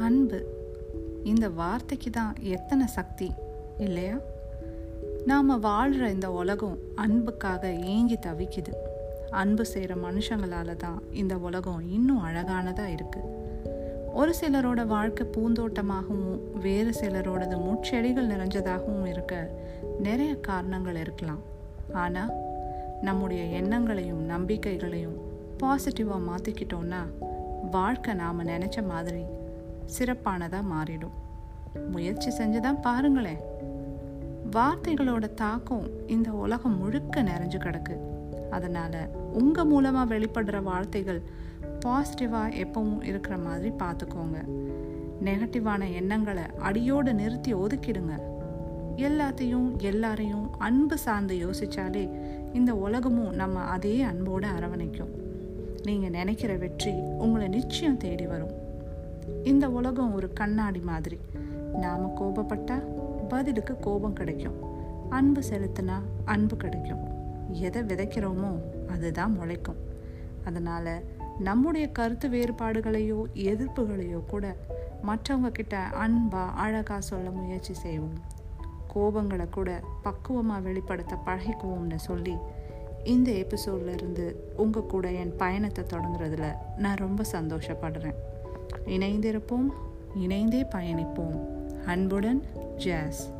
அன்பு. இந்த வார்த்தைக்கு தான் எத்தனை சக்தி இல்லையா? நாம் வாழ்கிற இந்த உலகம் அன்புக்காக ஏங்கி தவிக்குது. அன்பு செய்கிற மனுஷங்களால தான் இந்த உலகம் இன்னும் அழகானதாக இருக்குது ஒரு சிலரோட வாழ்க்கை பூந்தோட்டமாகவும் வேறு சிலரோடது முட்செடிகள் நிறைஞ்சதாகவும் இருக்க நிறைய காரணங்கள் இருக்கலாம். ஆனால் நம்முடைய எண்ணங்களையும் நம்பிக்கைகளையும் பாசிட்டிவாக மாற்றிக்கிட்டோன்னா வாழ்க்கை நாம் நினச்ச மாதிரி சிறப்பானதாக மாறிடும். முயற்சி செஞ்சு தான் பாருங்களேன் வார்த்தைகளோட தாக்கம் இந்த உலகம் முழுக்க நிறைஞ்சு கிடக்கு. அதனால் உங்கள் மூலமாக வெளிப்படுற வார்த்தைகள் பாசிட்டிவாக எப்பவும் இருக்கிற மாதிரி பார்த்துக்கோங்க நெகட்டிவான எண்ணங்களை அடியோடு நிறுத்தி ஒதுக்கிடுங்க. எல்லாத்தையும் எல்லாரையும் அன்பு சார்ந்து யோசிச்சாலே இந்த உலகமும் நம்ம அதே அன்போடு அரவணைக்கும். நீங்கள் நினைக்கிற வெற்றி உங்களை நிச்சயம் தேடி வரும். இந்த உலகம் ஒரு கண்ணாடி மாதிரி. நாம் கோபப்பட்டா பதிலுக்கு கோபம் கிடைக்கும். அன்பு செலுத்தினா அன்பு கிடைக்கும். எதை விதைக்கிறோமோ அதுதான் முளைக்கும் அதனால் நம்முடைய கருத்து வேறுபாடுகளையோ எதிர்ப்புகளையோ கூட மற்றவங்க கிட்ட அன்பா அழகாக சொல்ல முயற்சி செய்வோம். கோபங்களை கூட பக்குவமாக வெளிப்படுத்த பழகிக்குவோம்னு சொல்லி இந்த எபிசோட்ல இருந்து உங்கள் கூட என் பயணத்தை தொடங்குறதுல நான் ரொம்ப சந்தோஷப்படுறேன். இணைந்திருப்போம் இணைந்தே பயணிப்போம். அன்புடன் ஜாஸ்.